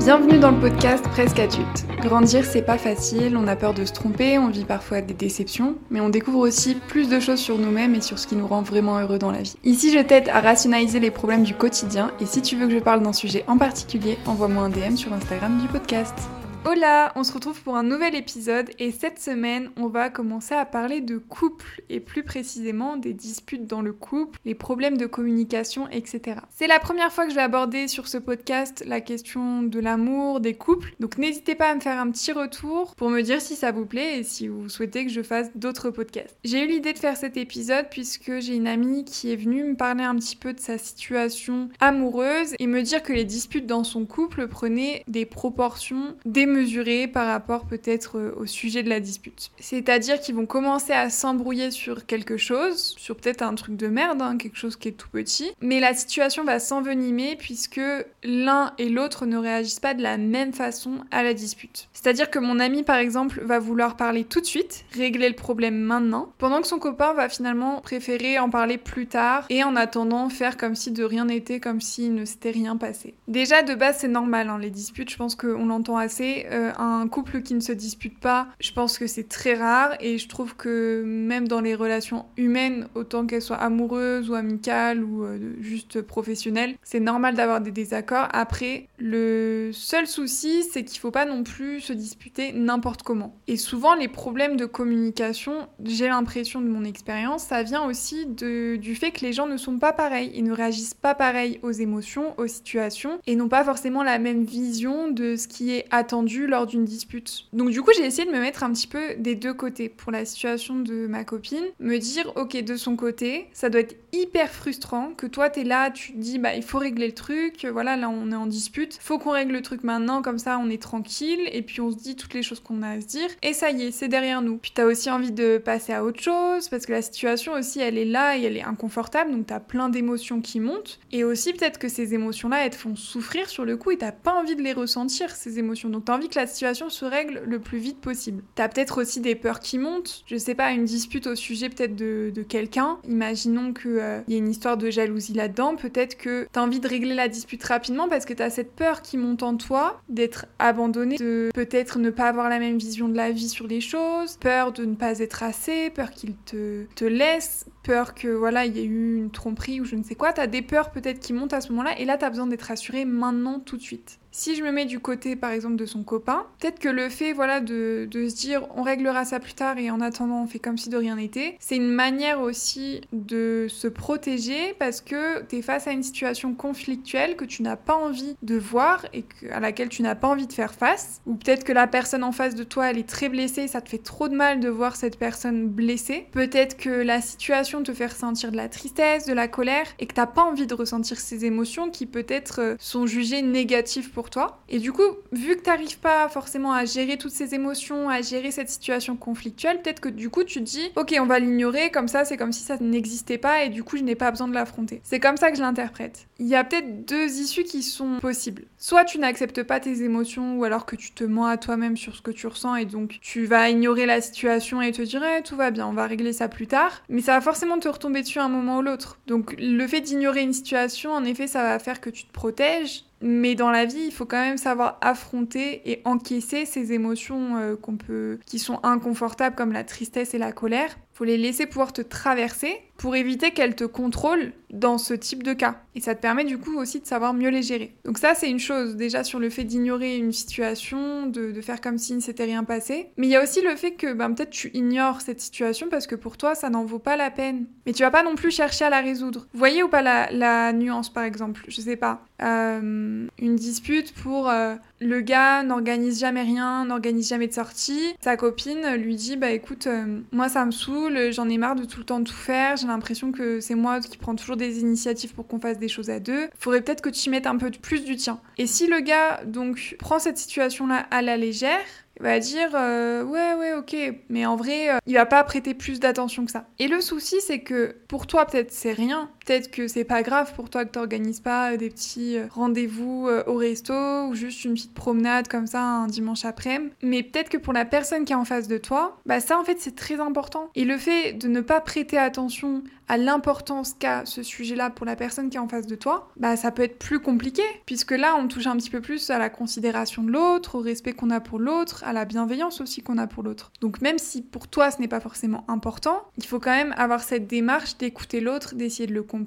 Bienvenue dans le podcast Presque adulte. Grandir, c'est pas facile, on a peur de se tromper, on vit parfois des déceptions, mais on découvre aussi plus de choses sur nous-mêmes et sur ce qui nous rend vraiment heureux dans la vie. Ici, je t'aide à rationaliser les problèmes du quotidien et si tu veux que je parle d'un sujet en particulier, envoie-moi un DM sur Instagram du podcast. Hola, on se retrouve pour un nouvel épisode et cette semaine on va commencer à parler de couple et plus précisément des disputes dans le couple, les problèmes de communication, etc. C'est la première fois que je vais aborder sur ce podcast la question de l'amour, des couples, donc n'hésitez pas à me faire un petit retour pour me dire si ça vous plaît et si vous souhaitez que je fasse d'autres podcasts. J'ai eu l'idée de faire cet épisode puisque j'ai une amie qui est venue me parler un petit peu de sa situation amoureuse et me dire que les disputes dans son couple prenaient des proportions des mesurer par rapport peut-être euh, au sujet de la dispute. C'est-à-dire qu'ils vont commencer à s'embrouiller sur quelque chose, sur peut-être un truc de merde, hein, quelque chose qui est tout petit, mais la situation va s'envenimer puisque l'un et l'autre ne réagissent pas de la même façon à la dispute. C'est-à-dire que mon ami par exemple va vouloir parler tout de suite, régler le problème maintenant, pendant que son copain va finalement préférer en parler plus tard et en attendant faire comme si de rien n'était, comme s'il ne s'était rien passé. Déjà de base c'est normal, hein, les disputes, je pense qu'on l'entend assez, euh, un couple qui ne se dispute pas, je pense que c'est très rare et je trouve que même dans les relations humaines, autant qu'elles soient amoureuses ou amicales ou euh, juste professionnelles, c'est normal d'avoir des désaccords. Après, le seul souci, c'est qu'il faut pas non plus se disputer n'importe comment. Et souvent, les problèmes de communication, j'ai l'impression de mon expérience, ça vient aussi de, du fait que les gens ne sont pas pareils, ils ne réagissent pas pareil aux émotions, aux situations et n'ont pas forcément la même vision de ce qui est attendu lors d'une dispute. Donc du coup, j'ai essayé de me mettre un petit peu des deux côtés pour la situation de ma copine, me dire OK, de son côté, ça doit être hyper frustrant que toi t'es là, tu te dis bah il faut régler le truc, voilà, là on est en dispute, faut qu'on règle le truc maintenant comme ça on est tranquille. Et puis on se dit toutes les choses qu'on a à se dire. Et ça y est, c'est derrière nous. Puis t'as aussi envie de passer à autre chose parce que la situation aussi elle est là et elle est inconfortable. Donc t'as plein d'émotions qui montent. Et aussi peut-être que ces émotions là elles te font souffrir sur le coup et t'as pas envie de les ressentir ces émotions. Donc t'as envie que la situation se règle le plus vite possible. T'as peut-être aussi des peurs qui montent, je sais pas, une dispute au sujet peut-être de, quelqu'un. Imaginons qu'il euh, y a une histoire de jalousie là-dedans, peut-être que t'as envie de régler la dispute rapidement parce que t'as cette peur qui monte en toi d'être abandonné, de peut-être ne pas avoir la même vision de la vie sur les choses, peur de ne pas être assez, peur qu'il te, te laisse, peur que voilà, il y ait eu une tromperie ou je ne sais quoi. T'as des peurs peut-être qui montent à ce moment-là et là t'as besoin d'être rassuré maintenant tout de suite. Si je me mets du côté, par exemple, de son copain, peut-être que le fait, voilà, de, se dire on réglera ça plus tard et en attendant on fait comme si de rien n'était, c'est une manière aussi de se protéger parce que tu es face à une situation conflictuelle que tu n'as pas envie de voir et à laquelle tu n'as pas envie de faire face. Ou peut-être que la personne en face de toi, elle est très blessée, ça te fait trop de mal de voir cette personne blessée. Peut-être que la situation te fait ressentir de la tristesse, de la colère et que t'as pas envie de ressentir ces émotions qui peut-être euh, sont jugées négatives pour toi. Et du coup, vu que tu n'arrives pas forcément à gérer toutes ces émotions, à gérer cette situation conflictuelle, peut-être que du coup tu te dis, ok, on va l'ignorer, comme ça c'est comme si ça n'existait pas et du coup je n'ai pas besoin de l'affronter. C'est comme ça que je l'interprète. Il y a peut-être deux issues qui sont possibles. Soit tu n'acceptes pas tes émotions ou alors que tu te mens à toi-même sur ce que tu ressens et donc tu vas ignorer la situation et te dire, eh, tout va bien, on va régler ça plus tard. Mais ça va forcément te retomber dessus à un moment ou l'autre. Donc le fait d'ignorer une situation, en effet, ça va faire que tu te protèges mais dans la vie, il faut quand même savoir affronter et encaisser ces émotions euh, qu'on peut, qui sont inconfortables comme la tristesse et la colère. Faut les laisser pouvoir te traverser pour éviter qu'elles te contrôlent dans ce type de cas. Et ça te permet du coup aussi de savoir mieux les gérer. Donc ça c'est une chose déjà sur le fait d'ignorer une situation, de, faire comme si ne s'était rien passé. Mais il y a aussi le fait que ben, peut-être tu ignores cette situation parce que pour toi ça n'en vaut pas la peine. Mais tu vas pas non plus chercher à la résoudre. Vous voyez ou pas la, nuance par exemple? Je sais pas. Euh, une dispute pour euh, le gars n'organise jamais rien, n'organise jamais de sortie. Sa copine lui dit bah écoute, euh, moi ça me saoule, j'en ai marre de tout le temps tout faire, j'ai l'impression que c'est moi qui prends toujours des initiatives pour qu'on fasse des choses à deux. Faudrait peut-être que tu y mettes un peu plus du tien. Et si le gars donc prend cette situation là à la légère, va dire euh, ouais ouais ok mais en vrai euh, il va pas prêter plus d'attention que ça et le souci c'est que pour toi peut-être c'est rien peut-être que c'est pas grave pour toi que t'organises pas des petits rendez-vous au resto ou juste une petite promenade comme ça un dimanche après-midi. Mais peut-être que pour la personne qui est en face de toi, bah ça en fait c'est très important. Et le fait de ne pas prêter attention à l'importance qu'a ce sujet-là pour la personne qui est en face de toi, bah ça peut être plus compliqué, puisque là on touche un petit peu plus à la considération de l'autre, au respect qu'on a pour l'autre, à la bienveillance aussi qu'on a pour l'autre. Donc même si pour toi ce n'est pas forcément important, il faut quand même avoir cette démarche d'écouter l'autre, d'essayer de le comprendre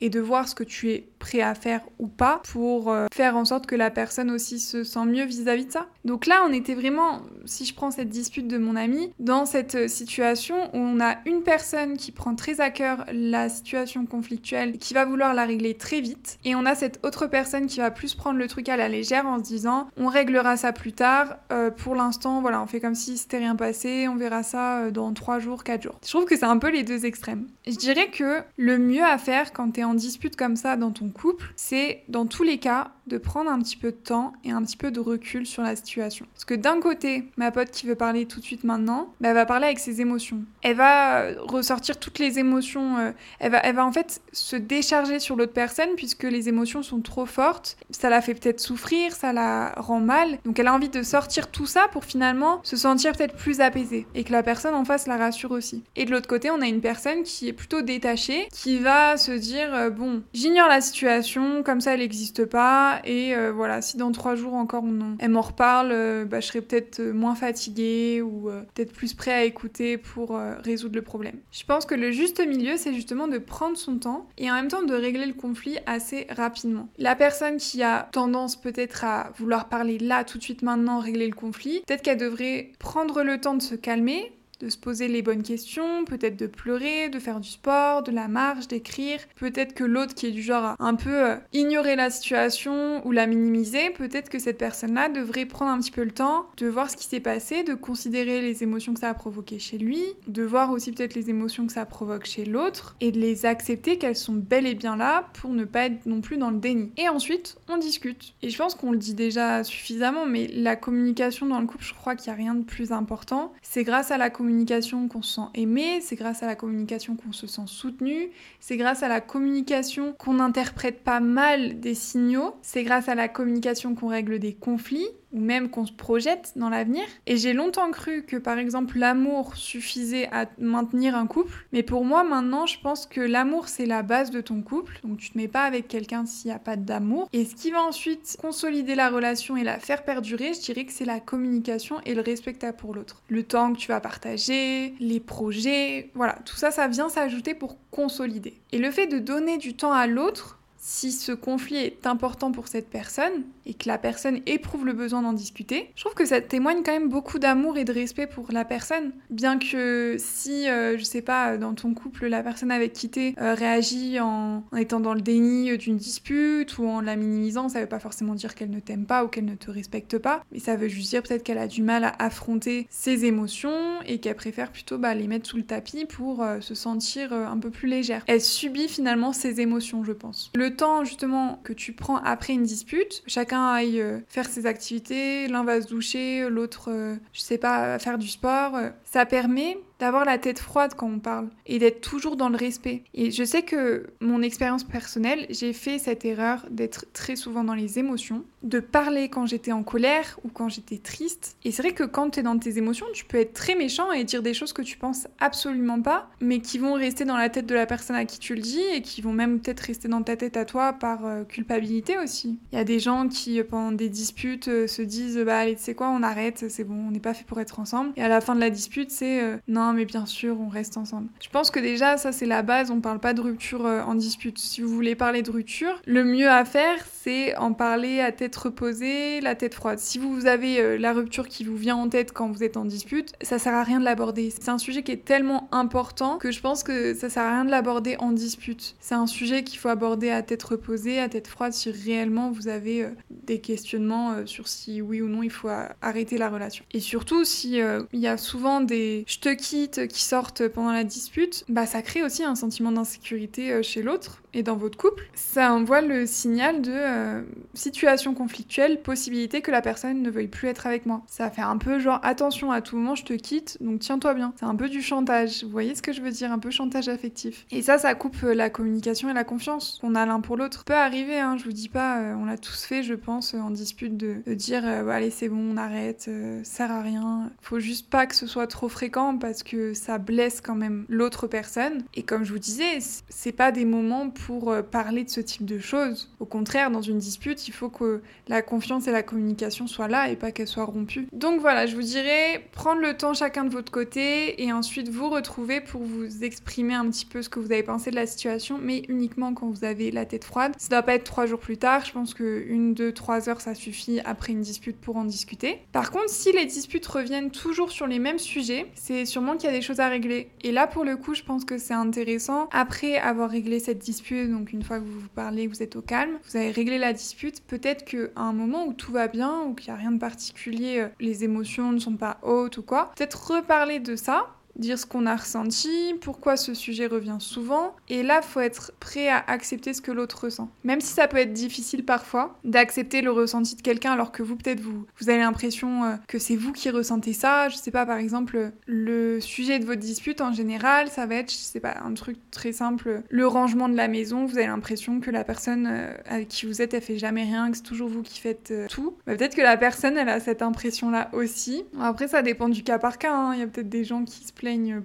et de voir ce que tu es prêt à faire ou pas pour euh, faire en sorte que la personne aussi se sent mieux vis-à-vis -vis de ça. Donc là on était vraiment, si je prends cette dispute de mon ami, dans cette situation où on a une personne qui prend très à cœur la situation conflictuelle, qui va vouloir la régler très vite. Et on a cette autre personne qui va plus prendre le truc à la légère en se disant on réglera ça plus tard. Euh, pour l'instant, voilà, on fait comme si c'était rien passé, on verra ça euh, dans 3 jours, 4 jours. Je trouve que c'est un peu les deux extrêmes. Je dirais que le mieux à faire quand tu es en dispute comme ça dans ton couple, c'est dans tous les cas de prendre un petit peu de temps et un petit peu de recul sur la situation. Parce que d'un côté, ma pote qui veut parler tout de suite maintenant, bah, elle va parler avec ses émotions. Elle va ressortir toutes les émotions, euh, elle, va, elle va en fait se décharger sur l'autre personne puisque les émotions sont trop fortes. Ça la fait peut-être souffrir, ça la rend mal. Donc elle a envie de sortir tout ça pour finalement se sentir peut-être plus apaisée et que la personne en face la rassure aussi. Et de l'autre côté, on a une personne qui est plutôt détachée, qui va se dire, euh, bon, j'ignore la situation, comme ça elle n'existe pas, et euh, voilà, si dans trois jours encore on elle m'en reparle, euh, bah, je serai peut-être euh, moins fatiguée ou peut-être plus prêt à écouter pour résoudre le problème. Je pense que le juste milieu, c'est justement de prendre son temps et en même temps de régler le conflit assez rapidement. La personne qui a tendance peut-être à vouloir parler là tout de suite maintenant, régler le conflit, peut-être qu'elle devrait prendre le temps de se calmer, de se poser les bonnes questions, peut-être de pleurer, de faire du sport, de la marche, d'écrire. Peut-être que l'autre qui est du genre à un peu euh, ignorer la situation ou la minimiser, peut-être que cette personne-là devrait prendre un petit peu le temps de voir ce qui s'est passé, de considérer les émotions que ça a provoquées chez lui, de voir aussi peut-être les émotions que ça provoque chez l'autre et de les accepter qu'elles sont bel et bien là pour ne pas être non plus dans le déni. Et ensuite, on discute. Et je pense qu'on le dit déjà suffisamment, mais la communication dans le couple, je crois qu'il n'y a rien de plus important. C'est grâce à la communication communication qu'on se sent aimé, c'est grâce à la communication qu'on se sent soutenu, c'est grâce à la communication qu'on n'interprète pas mal des signaux, c'est grâce à la communication qu'on règle des conflits, ou même qu'on se projette dans l'avenir. Et j'ai longtemps cru que par exemple l'amour suffisait à maintenir un couple, mais pour moi maintenant je pense que l'amour c'est la base de ton couple, donc tu te mets pas avec quelqu'un s'il n'y a pas d'amour. Et ce qui va ensuite consolider la relation et la faire perdurer, je dirais que c'est la communication et le respect pour l'autre. Le temps que tu vas partager, les projets, voilà, tout ça ça vient s'ajouter pour consolider. Et le fait de donner du temps à l'autre, si ce conflit est important pour cette personne et que la personne éprouve le besoin d'en discuter, je trouve que ça témoigne quand même beaucoup d'amour et de respect pour la personne. Bien que si, euh, je sais pas, dans ton couple, la personne avec qui t'es euh, réagit en, étant dans le déni d'une dispute ou en la minimisant, ça veut pas forcément dire qu'elle ne t'aime pas ou qu'elle ne te respecte pas, mais ça veut juste dire peut-être qu'elle a du mal à affronter ses émotions et qu'elle préfère plutôt bah, les mettre sous le tapis pour euh, se sentir un peu plus légère. Elle subit finalement ses émotions, je pense. Temps justement que tu prends après une dispute, chacun aille euh, faire ses activités, l'un va se doucher, l'autre, euh, je sais pas, faire du sport, euh, ça permet d'avoir la tête froide quand on parle et d'être toujours dans le respect. Et je sais que mon expérience personnelle, j'ai fait cette erreur d'être très souvent dans les émotions, de parler quand j'étais en colère ou quand j'étais triste. Et c'est vrai que quand tu es dans tes émotions, tu peux être très méchant et dire des choses que tu penses absolument pas, mais qui vont rester dans la tête de la personne à qui tu le dis et qui vont même peut-être rester dans ta tête à toi par euh, culpabilité aussi. Il y a des gens qui, pendant des disputes, euh, se disent Bah allez, tu sais quoi, on arrête, c'est bon, on n'est pas fait pour être ensemble. Et à la fin de la dispute, c'est Non, mais bien sûr, on reste ensemble. Je pense que déjà, ça c'est la base, on parle pas de rupture euh, en dispute. Si vous voulez parler de rupture, le mieux à faire, c'est en parler à tête reposée, la tête froide. Si vous avez euh, la rupture qui vous vient en tête quand vous êtes en dispute, ça sert à rien de l'aborder. C'est un sujet qui est tellement important que je pense que ça sert à rien de l'aborder en dispute. C'est un sujet qu'il faut aborder à tête reposée, à tête froide, si réellement vous avez euh, des questionnements sur si oui ou non il faut arrêter la relation. Et surtout, si il y a souvent des je te quitte qui sortent pendant la dispute, bah ça crée aussi un sentiment d'insécurité euh, chez l'autre et dans votre couple. Ça envoie le signal de euh, situation conflictuelle, possibilité que la personne ne veuille plus être avec moi. Ça fait un peu genre attention à tout moment, je te quitte, donc tiens-toi bien. C'est un peu du chantage. Vous voyez ce que je veux dire? Un peu chantage affectif. Et ça, ça coupe la communication et la confiance qu'on a l'un pour l'autre. Peut arriver, hein, je vous dis pas, on l'a tous fait, je pense, en dispute de, dire bah, allez c'est bon, on arrête, sert à rien. Faut juste pas que ce soit trop fréquent parce que ça blesse quand même l'autre personne. Et comme je vous disais, c'est pas des moments pour euh, parler de ce type de choses. Au contraire, dans une dispute, il faut que la confiance et la communication soient là et pas qu'elles soient rompues. Donc voilà, je vous dirais prendre le temps chacun de votre côté et ensuite vous retrouver pour vous exprimer un petit peu ce que vous avez pensé de la situation, mais uniquement quand vous avez la tête froide. Ça doit pas être trois jours plus tard. Je pense que une, deux, trois heures, ça suffit après une dispute pour en discuter. Par contre, si les disputes reviennent toujours sur les mêmes sujets, c'est sûrement qu'il y a des choses à régler. Et là, pour le coup, je pense que c'est intéressant. Après avoir réglé cette dispute, donc une fois que vous vous parlez, vous êtes au calme, vous avez réglé la dispute, peut-être qu'à un moment où tout va bien, ou qu'il n'y a rien de particulier, euh, les émotions ne sont pas hautes ou quoi, peut-être reparler de ça dire ce qu'on a ressenti, pourquoi ce sujet revient souvent. Et là, faut être prêt à accepter ce que l'autre ressent. Même si ça peut être difficile parfois d'accepter le ressenti de quelqu'un alors que vous, peut-être, vous, vous avez l'impression euh, que c'est vous qui ressentez ça. Je sais pas, par exemple, le sujet de votre dispute en général, ça va être, je sais pas, un truc très simple, le rangement de la maison. Vous avez l'impression que la personne euh, avec qui vous êtes, elle fait jamais rien, que c'est toujours vous qui faites euh, tout. Bah, peut-être que la personne, elle a cette impression-là aussi. Après, ça dépend du cas par cas. Hein. Il y a peut-être des gens qui se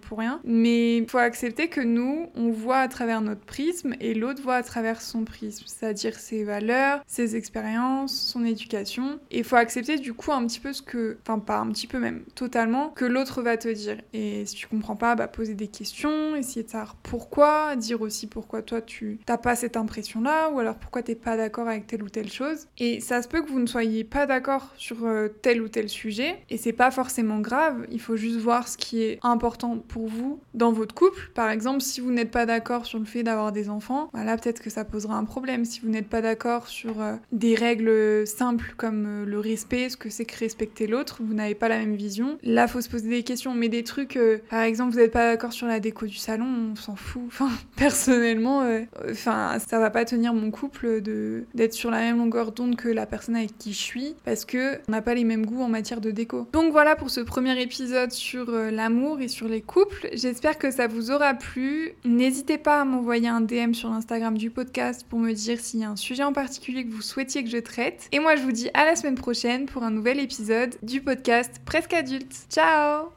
pour rien. Mais il faut accepter que nous, on voit à travers notre prisme et l'autre voit à travers son prisme, c'est-à-dire ses valeurs, ses expériences, son éducation. Et il faut accepter du coup un petit peu ce que, enfin pas un petit peu même, totalement, que l'autre va te dire. Et si tu comprends pas, bah poser des questions, essayer de savoir pourquoi, dire aussi pourquoi toi tu t'as pas cette impression-là, ou alors pourquoi t'es pas d'accord avec telle ou telle chose. Et ça se peut que vous ne soyez pas d'accord sur euh, tel ou tel sujet, et c'est pas forcément grave, il faut juste voir ce qui est important pour vous dans votre couple. Par exemple, si vous n'êtes pas d'accord sur le fait d'avoir des enfants, voilà, peut-être que ça posera un problème. Si vous n'êtes pas d'accord sur euh, des règles simples comme euh, le respect, ce que c'est que respecter l'autre, vous n'avez pas la même vision. Là, faut se poser des questions, mais des trucs, euh, par exemple, vous n'êtes pas d'accord sur la déco du salon, on s'en fout. Enfin, personnellement, enfin, ça va pas tenir mon couple de d'être sur la même longueur d'onde que la personne avec qui je suis, parce que on n'a pas les mêmes goûts en matière de déco. Donc voilà pour ce premier épisode sur l'amour et les couples. J'espère que ça vous aura plu. N'hésitez pas à m'envoyer un DM sur l'Instagram du podcast pour me dire s'il y a un sujet en particulier que vous souhaitiez que je traite. Et moi, je vous dis à la semaine prochaine pour un nouvel épisode du podcast Presque Adulte. Ciao